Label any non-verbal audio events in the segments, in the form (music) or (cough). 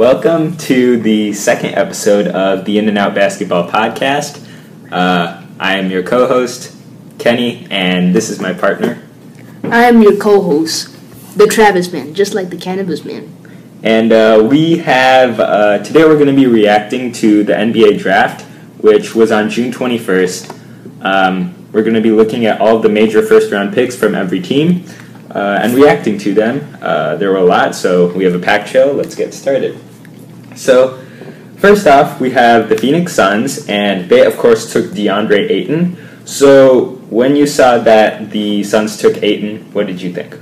Welcome to the second episode of the In and Out Basketball Podcast. Uh, I am your co host, Kenny, and this is my partner. I am your co host, the Travis Man, just like the Cannabis Man. And uh, we have, uh, today we're going to be reacting to the NBA draft, which was on June 21st. Um, we're going to be looking at all the major first round picks from every team uh, and reacting to them. Uh, there were a lot, so we have a packed show. Let's get started. So, first off, we have the Phoenix Suns, and they, of course, took DeAndre Ayton. So, when you saw that the Suns took Ayton, what did you think?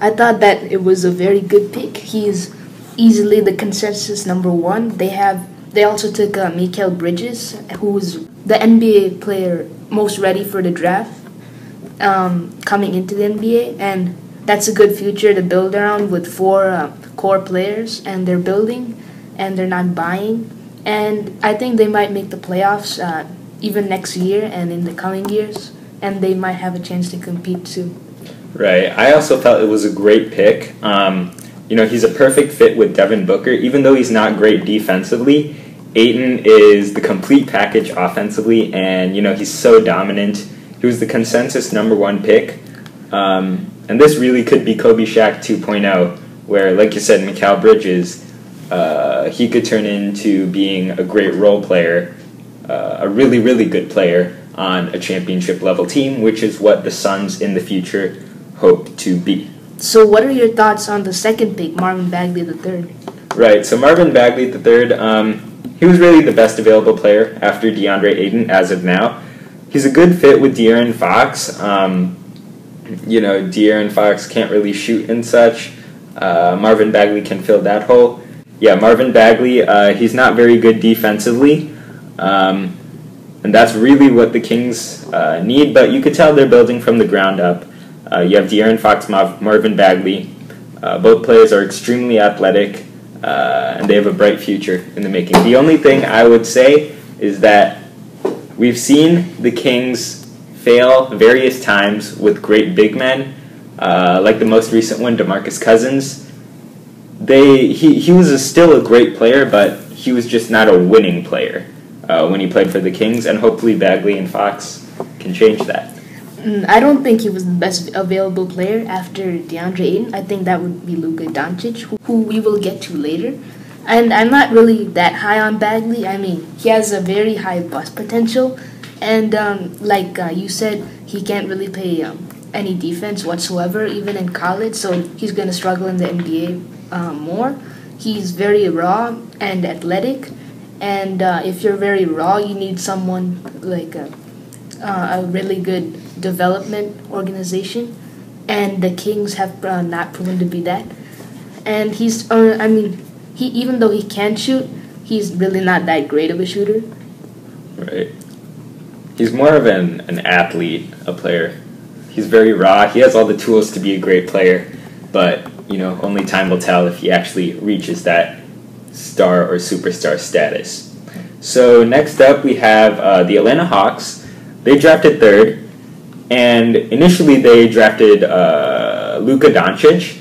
I thought that it was a very good pick. He's easily the consensus number one. They have they also took uh, Mikal Bridges, who's the NBA player most ready for the draft um, coming into the NBA, and that's a good future to build around with four uh, core players, and they're building, and they're not buying, and I think they might make the playoffs uh, even next year and in the coming years, and they might have a chance to compete too. Right. I also felt it was a great pick. Um, you know, he's a perfect fit with Devin Booker, even though he's not great defensively. Ayton is the complete package offensively, and you know he's so dominant. He was the consensus number one pick, um, and this really could be Kobe Shaq 2.0, where, like you said, Mikal Bridges, uh, he could turn into being a great role player, uh, a really really good player on a championship level team, which is what the Suns in the future hope to be. So, what are your thoughts on the second pick, Marvin Bagley III? Right. So Marvin Bagley III. Um, he was really the best available player after DeAndre Ayton as of now. He's a good fit with De'Aaron Fox. Um, you know, De'Aaron Fox can't really shoot and such. Uh, Marvin Bagley can fill that hole. Yeah, Marvin Bagley, uh, he's not very good defensively. Um, and that's really what the Kings uh, need, but you could tell they're building from the ground up. Uh, you have De'Aaron Fox, Marvin Bagley. Uh, both players are extremely athletic uh, and they have a bright future in the making. The only thing I would say is that we've seen the Kings fail various times with great big men, uh, like the most recent one, DeMarcus Cousins. They he he was a, still a great player, but he was just not a winning player uh, when he played for the Kings, and hopefully Bagley and Fox can change that. Mm, I don't think he was the best available player after DeAndre Ayton. I think that would be Luka Doncic, who, who we will get to later. And I'm not really that high on Bagley. I mean, he has a very high bust potential, and um, like uh, you said, he can't really play um, any defense whatsoever, even in college. So he's gonna struggle in the NBA uh, more. He's very raw and athletic, and uh, if you're very raw, you need someone like a, uh, a really good development organization, and the Kings have uh, not proven to be that. And he's, uh, I mean, he even though he can shoot, he's really not that great of a shooter. Right. He's more of an, an athlete, a player. He's very raw. He has all the tools to be a great player, but you know, only time will tell if he actually reaches that star or superstar status. So next up, we have uh, the Atlanta Hawks. They drafted third. And initially, they drafted uh, Luka Doncic,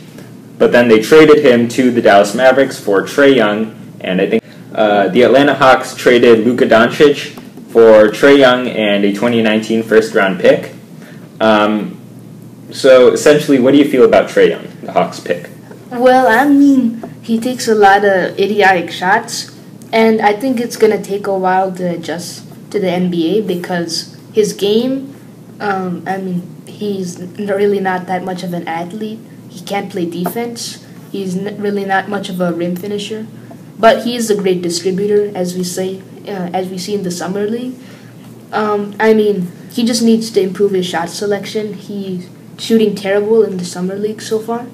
but then they traded him to the Dallas Mavericks for Trae Young. And I think uh, the Atlanta Hawks traded Luka Doncic for Trae Young and a 2019 first round pick. Um, so essentially, what do you feel about Trae Young, Hawks pick? Well, I mean, he takes a lot of idiotic shots, and I think it's gonna take a while to adjust to the NBA because his game um, I mean, he's really not that much of an athlete. He can't play defense. He's really not much of a rim finisher, but he is a great distributor, as we say, uh, as we see in the summer league. Um, I mean, he just needs to improve his shot selection. He's shooting terrible in the summer league so far,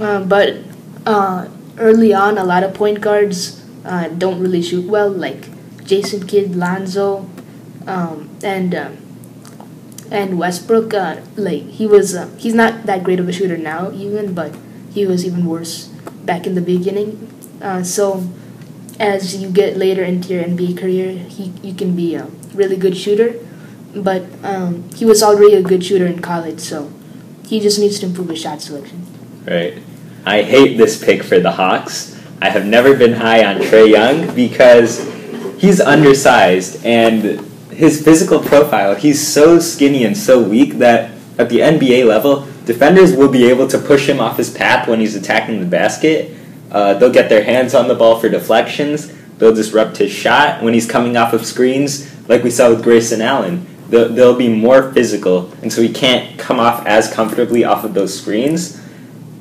um, but uh, early on, a lot of point guards uh, don't really shoot well, like Jason Kidd, Lonzo, um, and um, and Westbrook, uh, like he was, uh, he's not that great of a shooter now, even, but he was even worse back in the beginning. Uh, so, as you get later into your NBA career, he you can be a really good shooter, but um, he was already a good shooter in college, so he just needs to improve his shot selection. Right. I hate this pick for the Hawks. I have never been high on Trae Young because he's undersized and his physical profile, he's so skinny and so weak that at the NBA level, defenders will be able to push him off his path when he's attacking the basket. Uh, they'll get their hands on the ball for deflections. They'll disrupt his shot when he's coming off of screens, like we saw with Grayson Allen. They'll, they'll be more physical, and so he can't come off as comfortably off of those screens.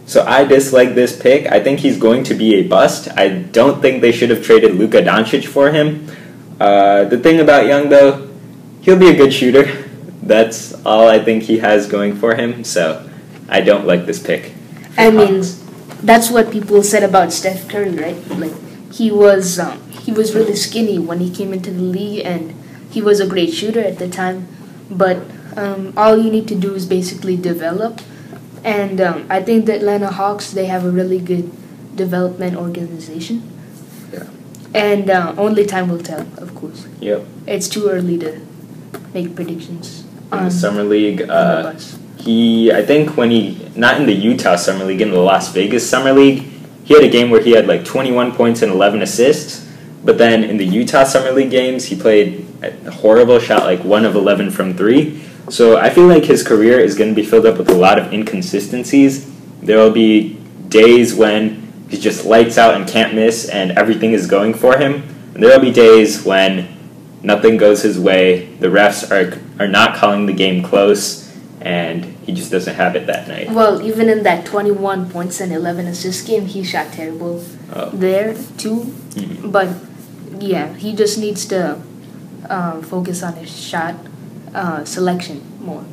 So I dislike this pick. I think he's going to be a bust. I don't think they should have traded Luka Doncic for him. Uh, the thing about Young, though, he'll be a good shooter. That's all I think he has going for him. So I don't like this pick. I mean, that's what people said about Steph Curry, right? Like he was um, he was really skinny when he came into the league, and he was a great shooter at the time. But um, all you need to do is basically develop, and um, I think the Atlanta Hawks they have a really good development organization. Yeah. And uh, only time will tell, of course. Yep. It's too early to make predictions. In on the summer league, uh, he I think when he not in the Utah summer league, in the Las Vegas summer league, he had a game where he had like 21 points and 11 assists. But then in the Utah summer league games, he played a horrible shot, like one of 11 from three. So I feel like his career is going to be filled up with a lot of inconsistencies. There will be days when he just lights out and can't miss, and everything is going for him. And there will be days when nothing goes his way. The refs are are not calling the game close, and he just doesn't have it that night. Well, even in that 21 points and 11 assists game, he shot terrible Oh. there too. Mhm. But yeah, he just needs to uh, focus on his shot uh, selection more.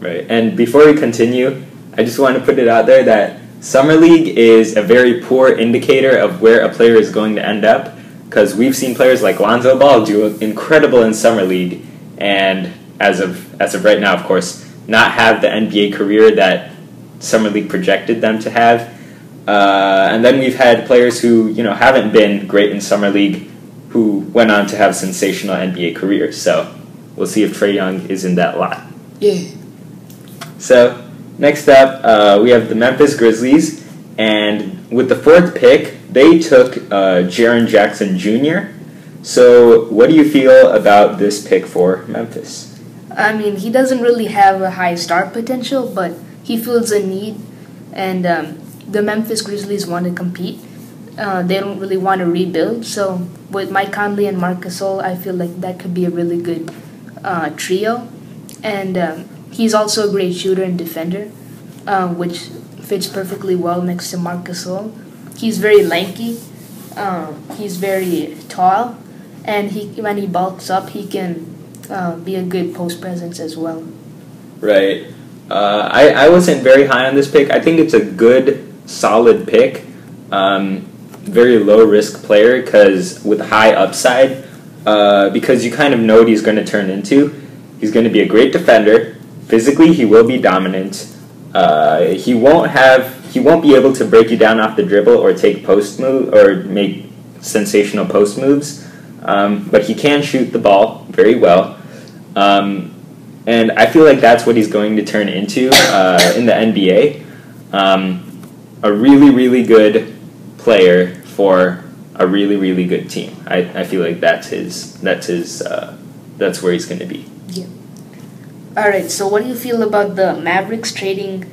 Right. And before we continue, I just want to put it out there that summer league is a very poor indicator of where a player is going to end up because we've seen players like Lonzo Ball do incredible in summer league and as of as of right now, of course, not have the NBA career that summer league projected them to have. Uh, and then we've had players who you know haven't been great in summer league who went on to have sensational NBA careers. So we'll see if Trae Young is in that lot. Yeah. So next up, uh, we have the Memphis Grizzlies, and with the fourth pick, they took uh, Jaren Jackson Jr. So what do you feel about this pick for Memphis? I mean, he doesn't really have a high star potential, but he feels a need, and um, the Memphis Grizzlies want to compete. Uh, they don't really want to rebuild, so with Mike Conley and Marc Gasol, I feel like that could be a really good uh, trio. And um, he's also a great shooter and defender, uh, which fits perfectly well next to Marc Gasol. He's very lanky. Um, he's very tall, and he when he bulks up, he can uh, be a good post presence as well. Right. Uh, I, I wasn't very high on this pick. I think it's a good, solid pick. Um, very low risk player because with high upside, uh, because you kind of know what he's going to turn into. He's going to be a great defender. Physically, he will be dominant. Uh, he won't have. He won't be able to break you down off the dribble or take post move or make sensational post moves. Um, but he can shoot the ball very well. Um, and I feel like that's what he's going to turn into uh, in the NBA. Um, a really, really good player for a really, really good team. I, I feel like that's his. That's his. Uh, that's where he's going to be. Yeah. All right. So, what do you feel about the Mavericks trading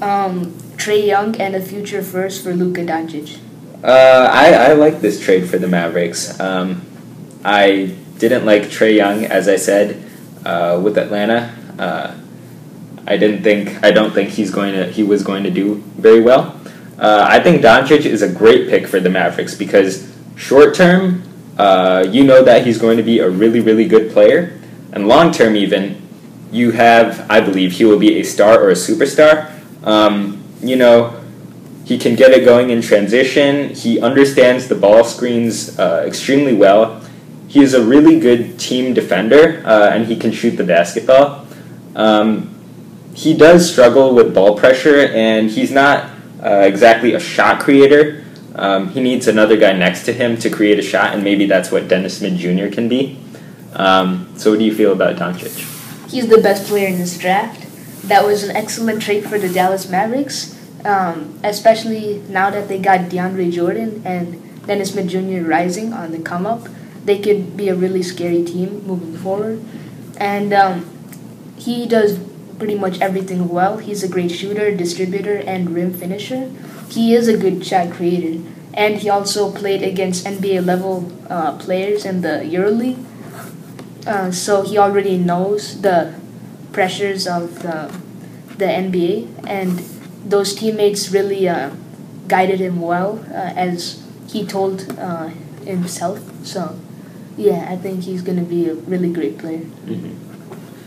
um, Trae Young and a future first for Luka Doncic? Uh, I, I like this trade for the Mavericks. Um, I didn't like Trae Young, as I said, uh, with Atlanta. Uh, I didn't think. I don't think he's going to. He was going to do very well. Uh, I think Doncic is a great pick for the Mavericks because short term, uh, you know that he's going to be a really, really good player, and long term, even you have. I believe he will be a star or a superstar. Um, you know, he can get it going in transition. He understands the ball screens uh, extremely well. He is a really good team defender, uh, and he can shoot the basketball. Um, he does struggle with ball pressure, and he's not uh, exactly a shot creator. Um, he needs another guy next to him to create a shot, and maybe that's what Dennis Smith Jr. can be. Um, so, what do you feel about Doncic? He's the best player in this draft. That was an excellent trade for the Dallas Mavericks. um, especially now that they got DeAndre Jordan and Dennis Smith Jr. rising on the come up. They could be a really scary team moving forward. And um, he does pretty much everything well. He's a great shooter, distributor, and rim finisher. He is a good shot creator. And he also played against NBA level uh, players in the EuroLeague. Uh, so he already knows the pressures of the, the NBA. And those teammates really uh, guided him well, uh, as he told uh, himself. So, yeah, I think he's going to be a really great player. Mm-hmm.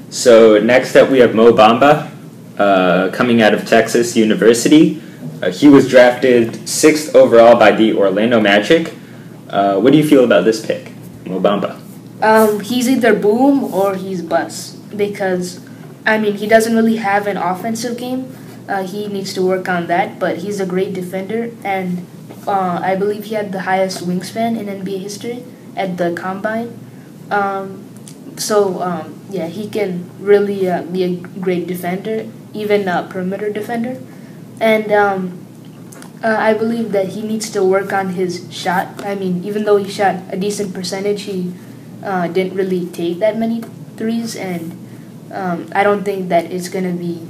So, next up, we have Mo Bamba uh, coming out of Texas University. Uh, he was drafted sixth overall by the Orlando Magic. Uh, what do you feel about this pick, Mo Bamba? Um, he's either boom or he's bust because, I mean, he doesn't really have an offensive game. Uh, he needs to work on that, but he's a great defender, and uh, I believe he had the highest wingspan in NBA history at the combine. Um, so um, yeah, he can really uh, be a great defender, even a perimeter defender, and um, uh, I believe that he needs to work on his shot. I mean, even though he shot a decent percentage, he uh, didn't really take that many threes, and um, I don't think that it's gonna be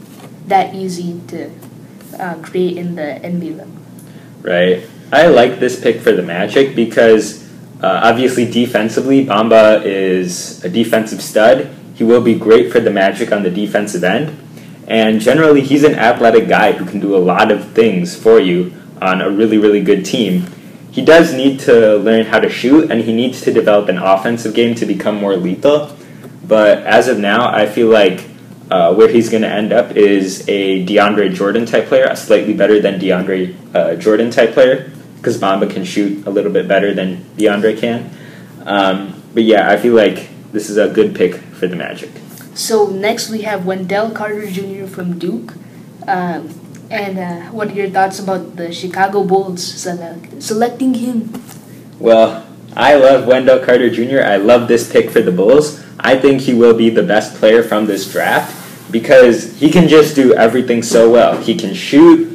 that easy to uh, create in the NBA. Right. I like this pick for the Magic because uh, obviously defensively, Bamba is a defensive stud. He will be great for the Magic on the defensive end. And generally, he's an athletic guy who can do a lot of things for you on a really, really good team. He does need to learn how to shoot, and he needs to develop an offensive game to become more lethal. But as of now, I feel like uh, where he's going to end up is a DeAndre Jordan type player, a slightly better than DeAndre uh, Jordan type player, because Bamba can shoot a little bit better than DeAndre can. Um, but yeah, I feel like this is a good pick for the Magic. So next we have Wendell Carter Jr. from Duke. Um, and uh, what are your thoughts about the Chicago Bulls select- selecting him? Well, I love Wendell Carter Jr. I love this pick for the Bulls. I think he will be the best player from this draft because he can just do everything so well. He can shoot.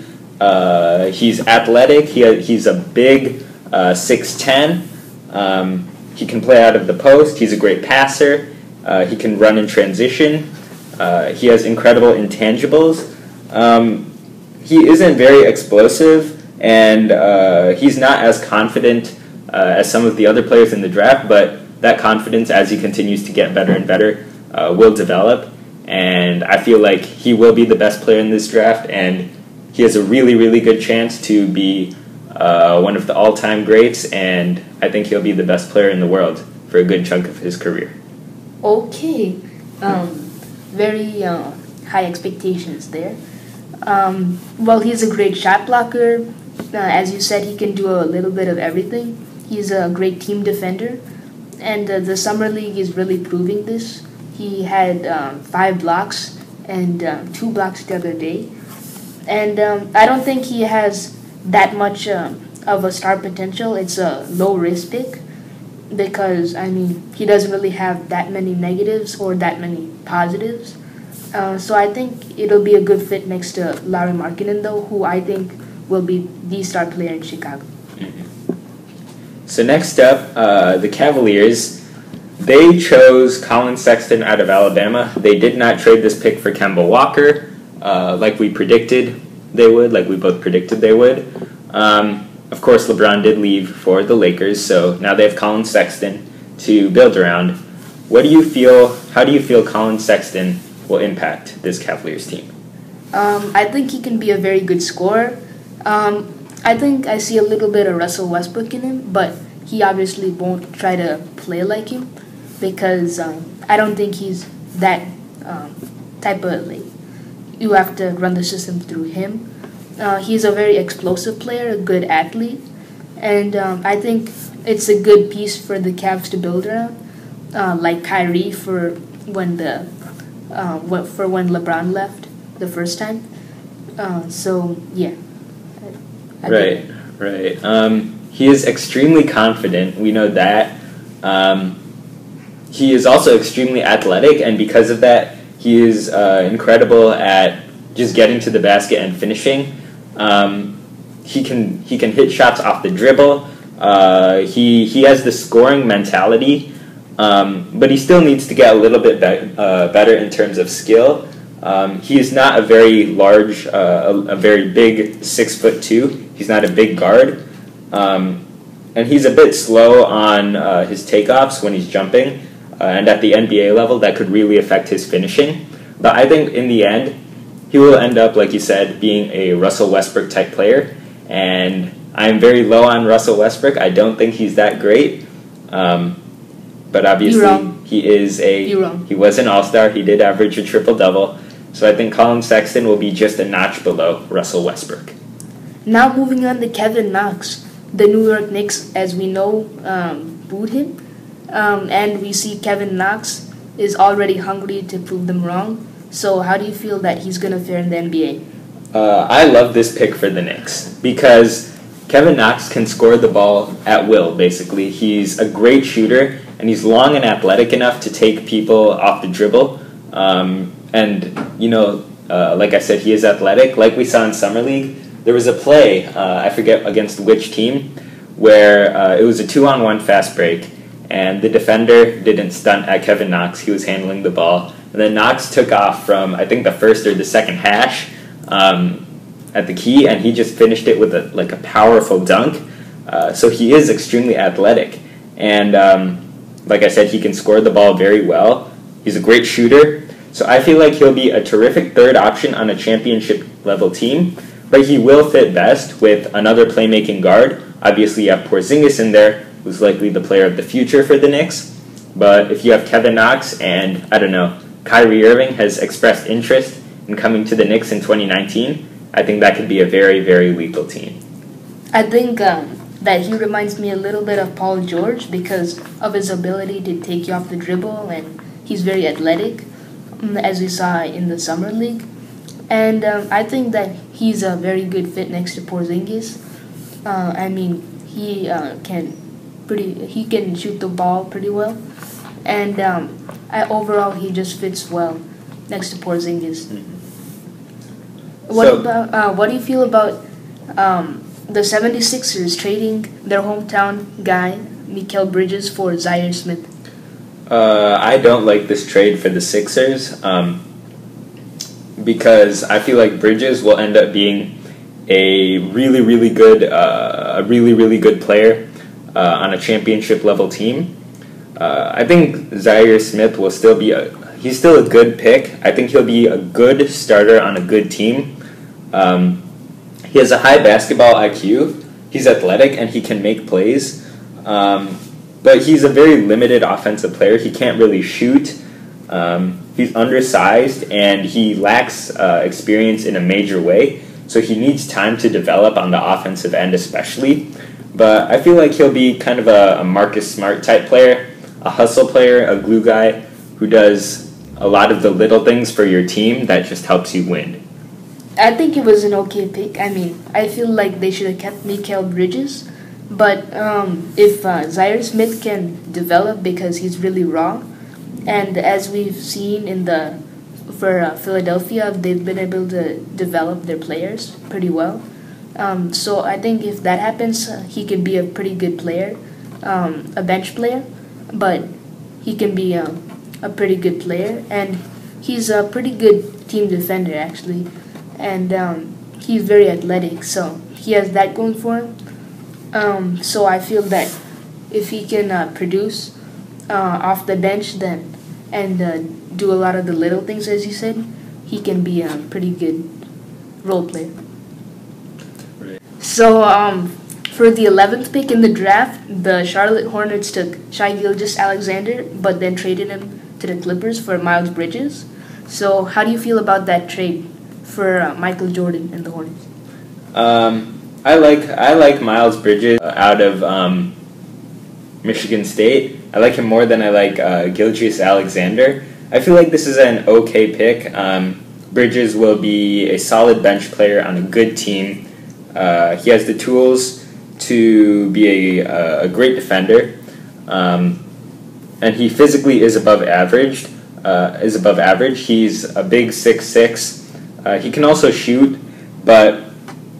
Uh, he's athletic. He he's a big uh, six ten. Um, he can play out of the post. He's a great passer. Uh, he can run in transition. Uh, he has incredible intangibles. Um, he isn't very explosive, and uh, he's not as confident uh, as some of the other players in the draft. But that confidence, as he continues to get better and better, will develop and I feel like he will be the best player in this draft, and he has a really, really good chance to be uh, one of the all-time greats, and I think he'll be the best player in the world for a good chunk of his career. Okay, um, very uh, high expectations there. Um, well, he's a great shot blocker. Uh, as you said, he can do a little bit of everything. He's a great team defender, and uh, the summer league is really proving this. He had um, five blocks and um, two blocks the other day. And um, I don't think he has that much um, of a star potential. It's a low risk pick because, I mean, he doesn't really have that many negatives or that many positives. Uh, so I think it'll be a good fit next to Larry Markkanen, though, who I think will be the star player in Chicago. Mm-hmm. So next up, uh, the Cavaliers they chose Collin Sexton out of Alabama. They did not trade this pick for Kemba Walker, uh, like we predicted they would, like we both predicted they would. Um, of course, LeBron did leave for the Lakers, so now they have Collin Sexton to build around. What do you feel? How do you feel Collin Sexton will impact this Cavaliers team? Um, I think he can be a very good scorer. Um, I think I see a little bit of Russell Westbrook in him, but he obviously won't try to play like him because um, I don't think he's that um, type of like you have to run the system through him. Uh, he's a very explosive player, a good athlete, and um, I think it's a good piece for the Cavs to build around, uh, like Kyrie for when the uh, for when LeBron left the first time. Uh, so yeah. I, I right, right. Um, he is extremely confident. We know that. Um, he is also extremely athletic, and because of that, he is uh, incredible at just getting to the basket and finishing. Um, he can he can hit shots off the dribble. Uh, he he has the scoring mentality, um, but he still needs to get a little bit be- uh, better in terms of skill. Um, he is not a very large, uh, a, a, very big six foot two. He's not a big guard, um, and he's a bit slow on uh, his takeoffs when he's jumping. Uh, and at the NBA level, that could really affect his finishing. But I think in the end, he will end up, like you said, being a Russell Westbrook type player. And I'm very low on Russell Westbrook. I don't think he's that great. Um, but obviously, he is a he was an All Star. He did average a triple double. So I think Collin Sexton will be just a notch below Russell Westbrook. Now moving on to Kevin Knox, the New York Knicks, as we know, um, booed him, um, and we see Kevin Knox is already hungry to prove them wrong. So how do you feel that he's gonna fare in the NBA? Uh, I love this pick for the Knicks because Kevin Knox can score the ball at will. Basically, he's a great shooter and he's long and athletic enough to take people off the dribble. Um, and you know, uh, like I said, he is athletic. Like we saw in summer league, there was a play uh, I forget against which team where uh, it was a two-on-one fast break, and the defender didn't stunt at Kevin Knox. He was handling the ball, and then Knox took off from I think the first or the second hash um, at the key, and he just finished it with a like a powerful dunk. Uh, so he is extremely athletic, and um, like I said, he can score the ball very well. He's a great shooter. So I feel like he'll be a terrific third option on a championship level team, but he will fit best with another playmaking guard. Obviously, you have Porzingis in there, who's likely the player of the future for the Knicks. But if you have Kevin Knox and, I don't know, Kyrie Irving has expressed interest in coming to the Knicks in 2019, I think that could be a very, very lethal team. I think um, that he reminds me a little bit of Paul George because of his ability to take you off the dribble and he's very athletic. Mm, as we saw in the summer league. And um, I think that he's a very good fit next to Porzingis. Uh, I mean, he uh, can pretty he can shoot the ball pretty well, and um, I, overall he just fits well next to Porzingis. Mm-hmm. What so, about uh, what do you feel about um, the 76ers trading their hometown guy Mikal Bridges for Zhaire Smith? Uh, I don't like this trade for the Sixers um, because I feel like Bridges will end up being a really, really good, uh, a really, really good player uh, on a championship level team. Uh, I think Zhaire Smith will still be a he's still a good pick. I think he'll be a good starter on a good team. Um, he has a high basketball IQ. He's athletic and he can make plays. Um, but he's a very limited offensive player. He can't really shoot. Um, he's undersized and he lacks uh, experience in a major way. So he needs time to develop on the offensive end, especially. But I feel like he'll be kind of a, a Marcus Smart type player, a hustle player, a glue guy who does a lot of the little things for your team that just helps you win. I think it was an okay pick. I mean, I feel like they should have kept Mikal Bridges but um, if uh, Zhaire Smith can develop because he's really raw, and as we've seen in the for uh, Philadelphia, they've been able to develop their players pretty well. Um, so I think if that happens, uh, he can be a pretty good player, um, a bench player, but he can be um, a pretty good player, and he's a pretty good team defender actually, and um, he's very athletic. So he has that going for him. Um, so I feel that if he can uh, produce uh, off the bench, then and uh, do a lot of the little things, as you said, he can be a pretty good role player. So um, for the 11th pick in the draft, the Charlotte Hornets took Shai Gilgeous-Alexander, but then traded him to the Clippers for Miles Bridges. So how do you feel about that trade for uh, Michael Jordan and the Hornets? Um, I like I like Miles Bridges out of um, Michigan State. I like him more than I like uh, Gilgeous-Alexander. I feel like this is an okay pick. Um, Bridges will be a solid bench player on a good team. Uh, he has the tools to be a, a great defender, um, and he physically is above average. Uh, is above average. He's a big six six. Uh, he can also shoot, but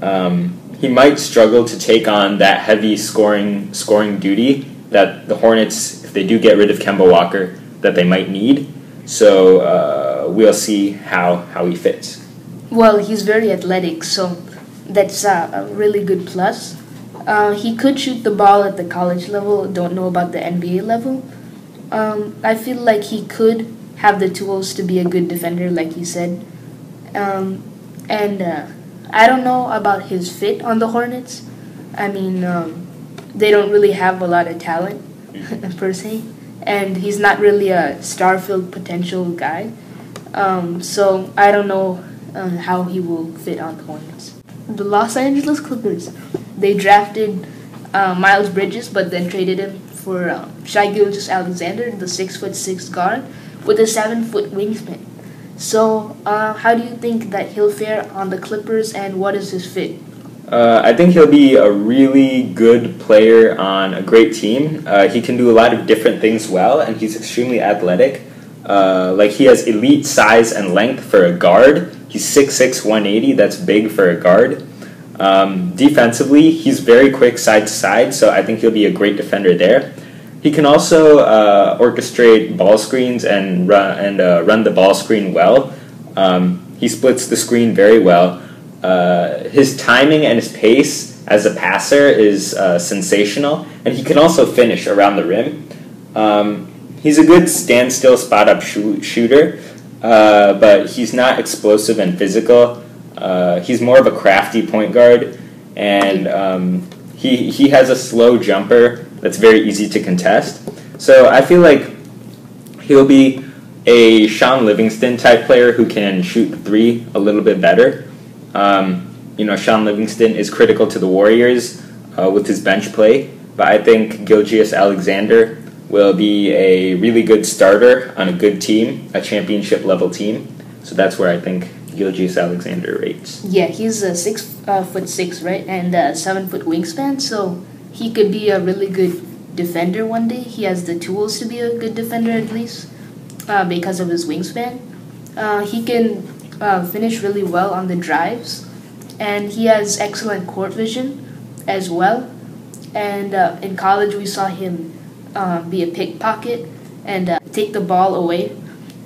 um, he might struggle to take on that heavy scoring scoring duty that the Hornets, if they do get rid of Kemba Walker, that they might need. So uh, we'll see how, how he fits. Well, he's very athletic, so that's uh, a really good plus. Uh, he could shoot the ball at the college level. Don't know about the NBA level. Um, I feel like he could have the tools to be a good defender, like you said. Um, and uh, I don't know about his fit on the Hornets. I mean, um, they don't really have a lot of talent (laughs) per se, and he's not really a star-filled potential guy. Um, so I don't know uh, how he will fit on the Hornets. The Los Angeles Clippers, they drafted uh, Miles Bridges, but then traded him for uh, Shai Gilgeous-Alexander, the six foot six guard, with a seven foot wingspan. So, uh, how do you think that he'll fare on the Clippers, and what is his fit? Uh, I think he'll be a really good player on a great team. Uh, he can do a lot of different things well, and he's extremely athletic. Uh, like he has elite size and length for a guard. He's 6'6", 180. That's big for a guard. Um, defensively, he's very quick side to side, so I think he'll be a great defender there. He can also uh, orchestrate ball screens and run and uh, run the ball screen well. Um, he splits the screen very well. Uh, his timing and his pace as a passer is uh, sensational, and he can also finish around the rim. Um, he's a good standstill spot up shoot- shooter, uh, but he's not explosive and physical. Uh, he's more of a crafty point guard, and um, he he has a slow jumper that's very easy to contest. So I feel like he'll be a Shaun Livingston type player who can shoot three a little bit better. Um, you know, Shaun Livingston is critical to the Warriors uh, with his bench play, but I think Gilgeous-Alexander will be a really good starter on a good team, a championship level team. So that's where I think Gilgeous-Alexander rates. Yeah, he's a six uh, foot six, right, and a seven foot wingspan. So he could be a really good defender one day. He has the tools to be a good defender at least uh, because of his wingspan. Uh, he can uh, finish really well on the drives, and he has excellent court vision as well. And uh, in college, we saw him uh, be a pickpocket and uh, take the ball away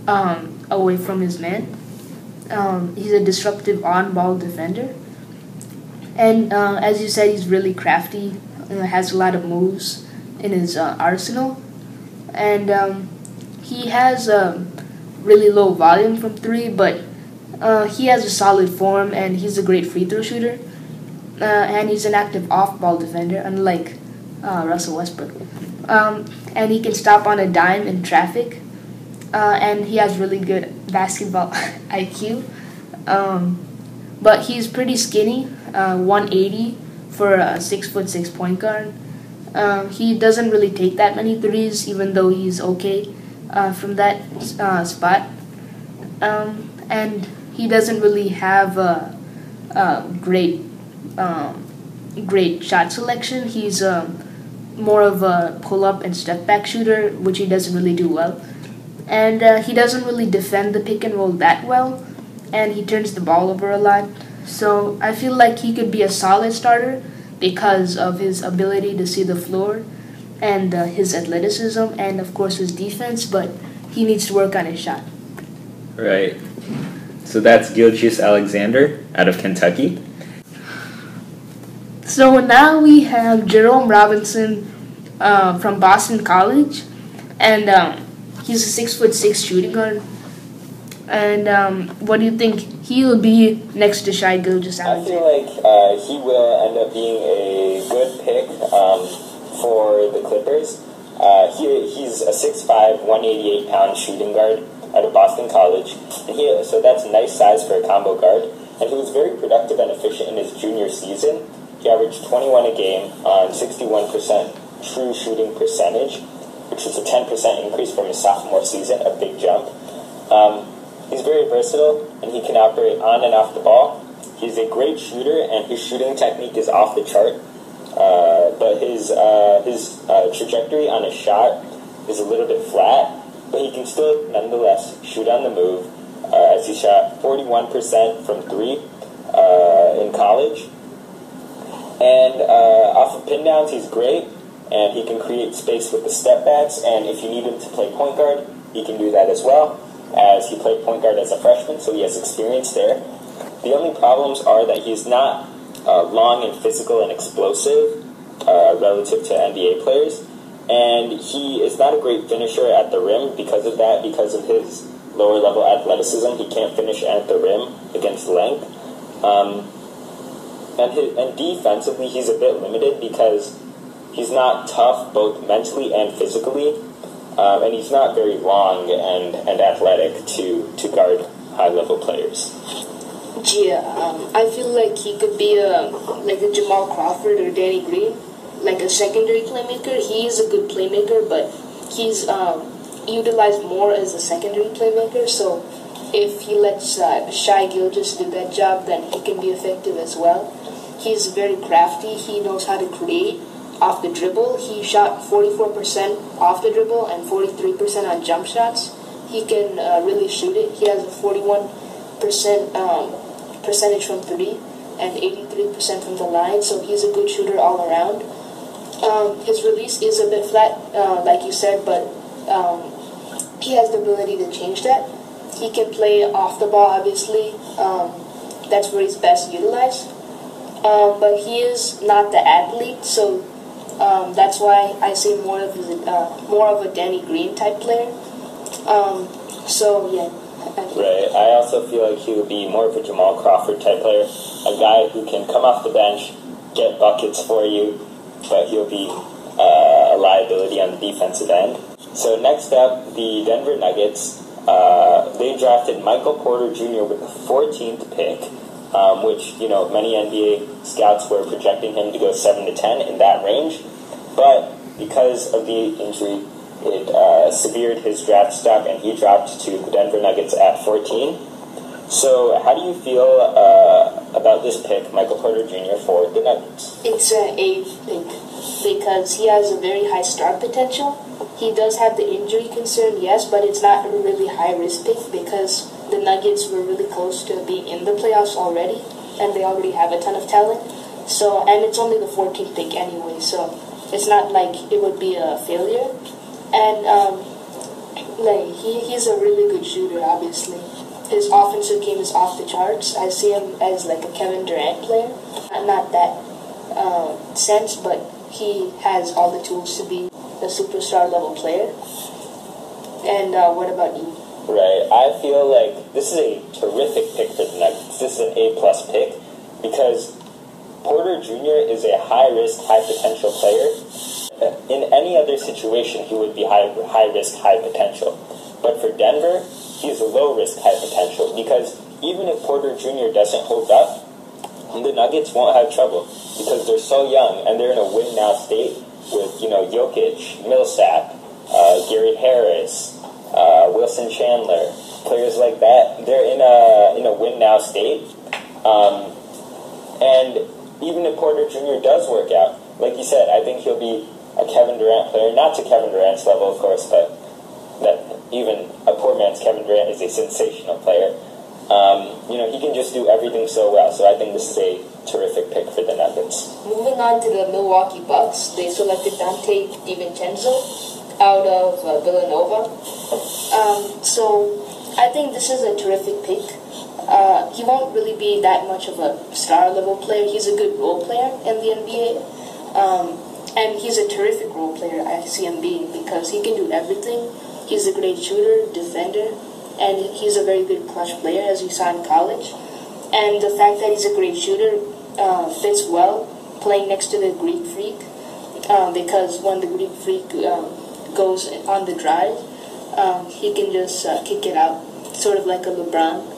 um, away from his man. Um, he's a disruptive on-ball defender, and as you said, he's really crafty uh, has a lot of moves in his uh, arsenal, and um, he has a um, really low volume from three, but uh, he has a solid form and he's a great free throw shooter, uh, and he's an active off-ball defender, unlike uh, Russell Westbrook. Um, and he can stop on a dime in traffic, uh, and he has really good basketball (laughs) IQ. Um, but he's pretty skinny, 180 for a six foot six point guard. Um, he doesn't really take that many threes, even though he's okay uh, from that uh, spot. Um, and he doesn't really have a, a great, um, great shot selection. He's um, more of a pull up and step back shooter, which he doesn't really do well. And uh, he doesn't really defend the pick and roll that well, and he turns the ball over a lot. So I feel like he could be a solid starter because of his ability to see the floor and uh, his athleticism and of course his defense, but he needs to work on his shot. Right. So that's Gilgeous-Alexander out of Kentucky. So now we have Jerome Robinson uh, from Boston College, and um, he's a six foot six shooting guard and um, what do you think he'll be next to Shai Gilgeous I feel like uh, he will end up being a good pick um, for the Clippers. Uh, he, he's a 6'5", 188 pound shooting guard out of Boston College, and he so that's a nice size for a combo guard. And he was very productive and efficient in his junior season. He averaged 21 a game on 61% true shooting percentage, which is a 10% increase from his sophomore season, a big jump. Um, He's very versatile and he can operate on and off the ball. He's a great shooter and his shooting technique is off the chart. Uh, but his uh, his uh, trajectory on his shot is a little bit flat, but he can still nonetheless shoot on the move. Uh, as he shot 41% from three uh, in college, And uh, off of pin downs, he's great, and he can create space with the step backs. And if you need him to play point guard, he can do that as well, as he played point guard as a freshman, so he has experience there. The only problems are that he's not uh, long and physical and explosive uh, relative to NBA players, and he is not a great finisher at the rim because of that, because of his lower level athleticism. He can't finish at the rim against length. Um, and, his, and defensively, he's a bit limited because he's not tough both mentally and physically, um, and he's not very long and, and athletic to, to guard high level players. Yeah, um, I feel like he could be a like a Jamal Crawford or Danny Green, like a secondary playmaker. He is a good playmaker, but he's um, utilized more as a secondary playmaker. So if he lets uh, Shai Gilgeous do that job, then he can be effective as well. He's very crafty. He knows how to create off the dribble. He shot 44% off the dribble and 43% on jump shots. He can uh, really shoot it. He has a 41% um, percentage from three and 83% from the line, so he's a good shooter all around. Um, his release is a bit flat, uh, like you said, but um, he has the ability to change that. He can play off the ball, obviously. Um, that's where he's best utilized. Um, but he is not the athlete, so um, that's why I say more of a, uh, more of a Danny Green type player. Um, so yeah. Right. I also feel like he would be more of a Jamal Crawford type player, a guy who can come off the bench, get buckets for you, but he'll be uh, a liability on the defensive end. So next up, the Denver Nuggets. Uh, they drafted Michael Porter Jr. with the 14th pick, um, which you know many NBA scouts were projecting him to go seven to ten in that range, but because of the injury, it uh, severed his draft stock, and he dropped to the Denver Nuggets at 14. So, how do you feel uh, about this pick, Michael Porter Jr. for the Nuggets? It's an A pick because he has a very high star potential. He does have the injury concern, yes, but it's not a really high risk pick because the Nuggets were really close to being in the playoffs already, and they already have a ton of talent. So, and it's only the 14th pick anyway, so it's not like it would be a failure. And um, like he, he's a really good shooter, obviously. His offensive game is off the charts. I see him as like a Kevin Durant player, not that uh, sense, but he has all the tools to be a superstar level player. And uh, what about you? Right. I feel like this is a terrific pick for the Nuggets. This is an A plus pick because Porter Jr. is a high risk, high potential player. In any other situation, he would be high high risk, high potential. But for Denver, he's low risk, high potential because even if Porter Jr. doesn't hold up, the Nuggets won't have trouble because they're so young and they're in a win now state with you know Jokic, Millsap, uh, Gary Harris, uh, Wilson Chandler, players like that. They're in a in a win now state, um, and even if Porter Jr. does work out, like you said, I think he'll be a Kevin Durant player, not to Kevin Durant's level, of course, but that even a poor man's Kevin Durant is a sensational player. Um, you know, he can just do everything so well. So I think this is a terrific pick for the Nuggets. Moving on to the Milwaukee Bucks, they selected Donte DiVincenzo out of uh, Villanova. Um, so I think this is a terrific pick. Uh, he won't really be that much of a star level player. He's a good role player in the NBA. Um, and he's a terrific role player, I see him being, because he can do everything. He's a great shooter, defender, and he's a very good clutch player, as we saw in college. And the fact that he's a great shooter uh, fits well playing next to the Greek Freak, uh, because when the Greek Freak um, goes on the drive, um, he can just uh, kick it out, sort of like a LeBron.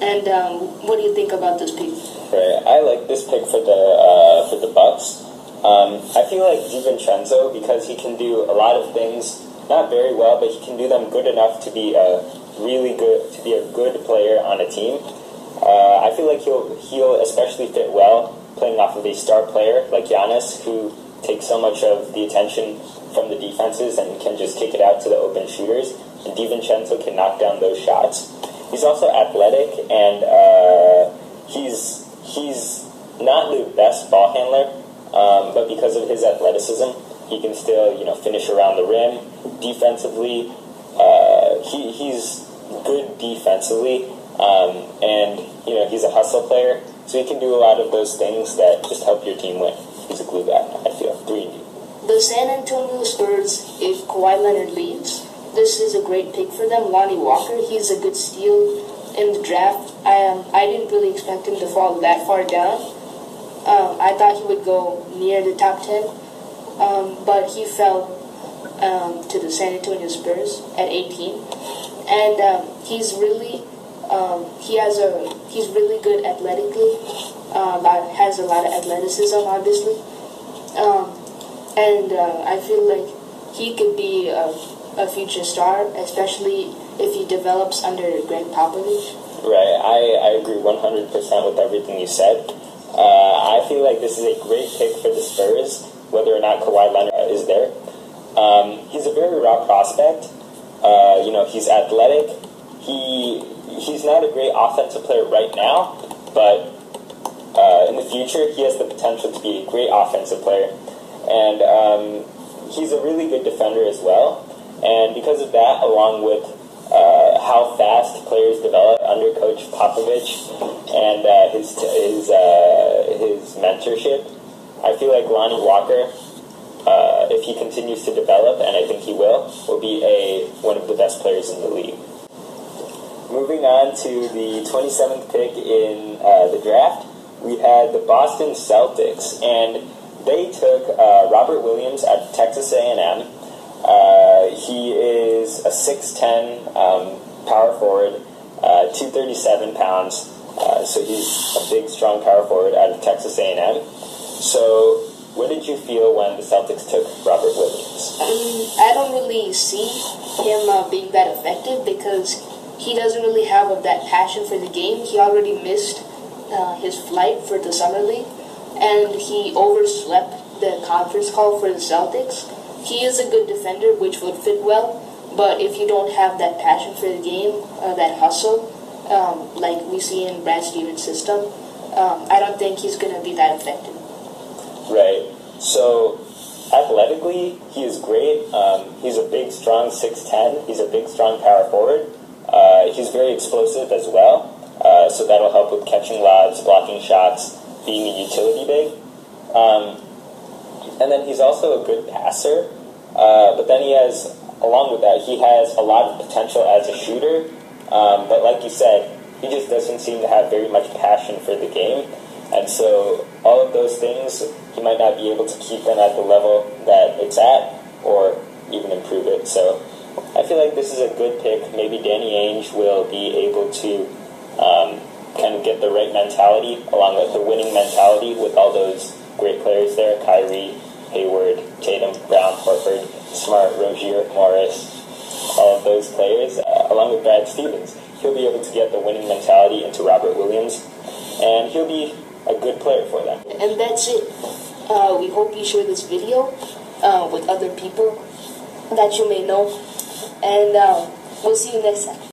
And um, what do you think about this pick? Right, I like this pick for the uh, for the Bucks. Um, I feel like DiVincenzo because he can do a lot of things, not very well, but he can do them good enough to be a really good to be a good player on a team. Uh, I feel like he'll he'll especially fit well playing off of a star player like Giannis, who takes so much of the attention from the defenses and can just kick it out to the open shooters. And DiVincenzo can knock down those shots. He's also athletic and uh, he's he's not the best ball handler, um, but because of his athleticism, he can still you know finish around the rim. Defensively, uh, he, he's good defensively, um, and you know he's a hustle player, so he can do a lot of those things that just help your team win. Guy. I feel. The San Antonio Spurs, if Kawhi Leonard leaves, this is a great pick for them. Lonnie Walker, he's a good steal in the draft. I um, I didn't really expect him to fall that far down. Um, I thought he would go near the top ten, um, but he fell um, to the San Antonio Spurs at 18, and um, he's really um, he has a he's really good athletically. Uh, has a lot of athleticism, obviously, and uh, I feel like he could be a, a future star, especially if he develops under Gregg Popovich. Right, I, I agree 100% with everything you said. Uh, I feel like this is a great pick for the Spurs, whether or not Kawhi Leonard is there. Um, he's a very raw prospect. Uh, you know, he's athletic. He he's not a great offensive player right now, but uh, in the future, he has the potential to be a great offensive player. And um, he's a really good defender as well. And because of that, along with uh, how fast players develop under Coach Popovich and uh, his his uh, his mentorship. I feel like Lonnie Walker, uh, if he continues to develop, and I think he will, will be a one of the best players in the league. Moving on to the 27th pick in uh, the draft, we had the Boston Celtics, and they took uh, Robert Williams at Texas A&M. Uh, he is a 6'10 um, power forward, uh, 237 pounds. Uh, so he's a big, strong power forward out of Texas A&M. So, what did you feel when the Celtics took Robert Williams? Um, I don't really see him uh, being that effective because he doesn't really have that passion for the game. He already missed uh, his flight for the summer league, and he overslept the conference call for the Celtics. He is a good defender, which would fit well, but if you don't have that passion for the game, uh, that hustle, um, like we see in Brad Stevens' system, um, I don't think he's going to be that effective. Right. So, athletically, he is great. Um, he's a big, strong 6'10. He's a big, strong power forward. Uh, he's very explosive as well. Uh, so that'll help with catching lobs, blocking shots, being a utility big. Um, and then he's also a good passer. Uh, but then he has, along with that, he has a lot of potential as a shooter. Um, but like you said, he just doesn't seem to have very much passion for the game. And so all of those things, he might not be able to keep them at the level that it's at or even improve it. So I feel like this is a good pick. Maybe Danny Ainge will be able to um, kind of get the right mentality along with the winning mentality with all those great players there Kyrie, Hayward, Tatum, Brown, Horford, Smart, Rozier, Morris, all of those players, uh, along with Brad Stevens. He'll be able to get the winning mentality into Robert Williams, and he'll be a good player for them. And that's it. Uh, we hope you share this video uh, with other people that you may know. And uh, we'll see you next time.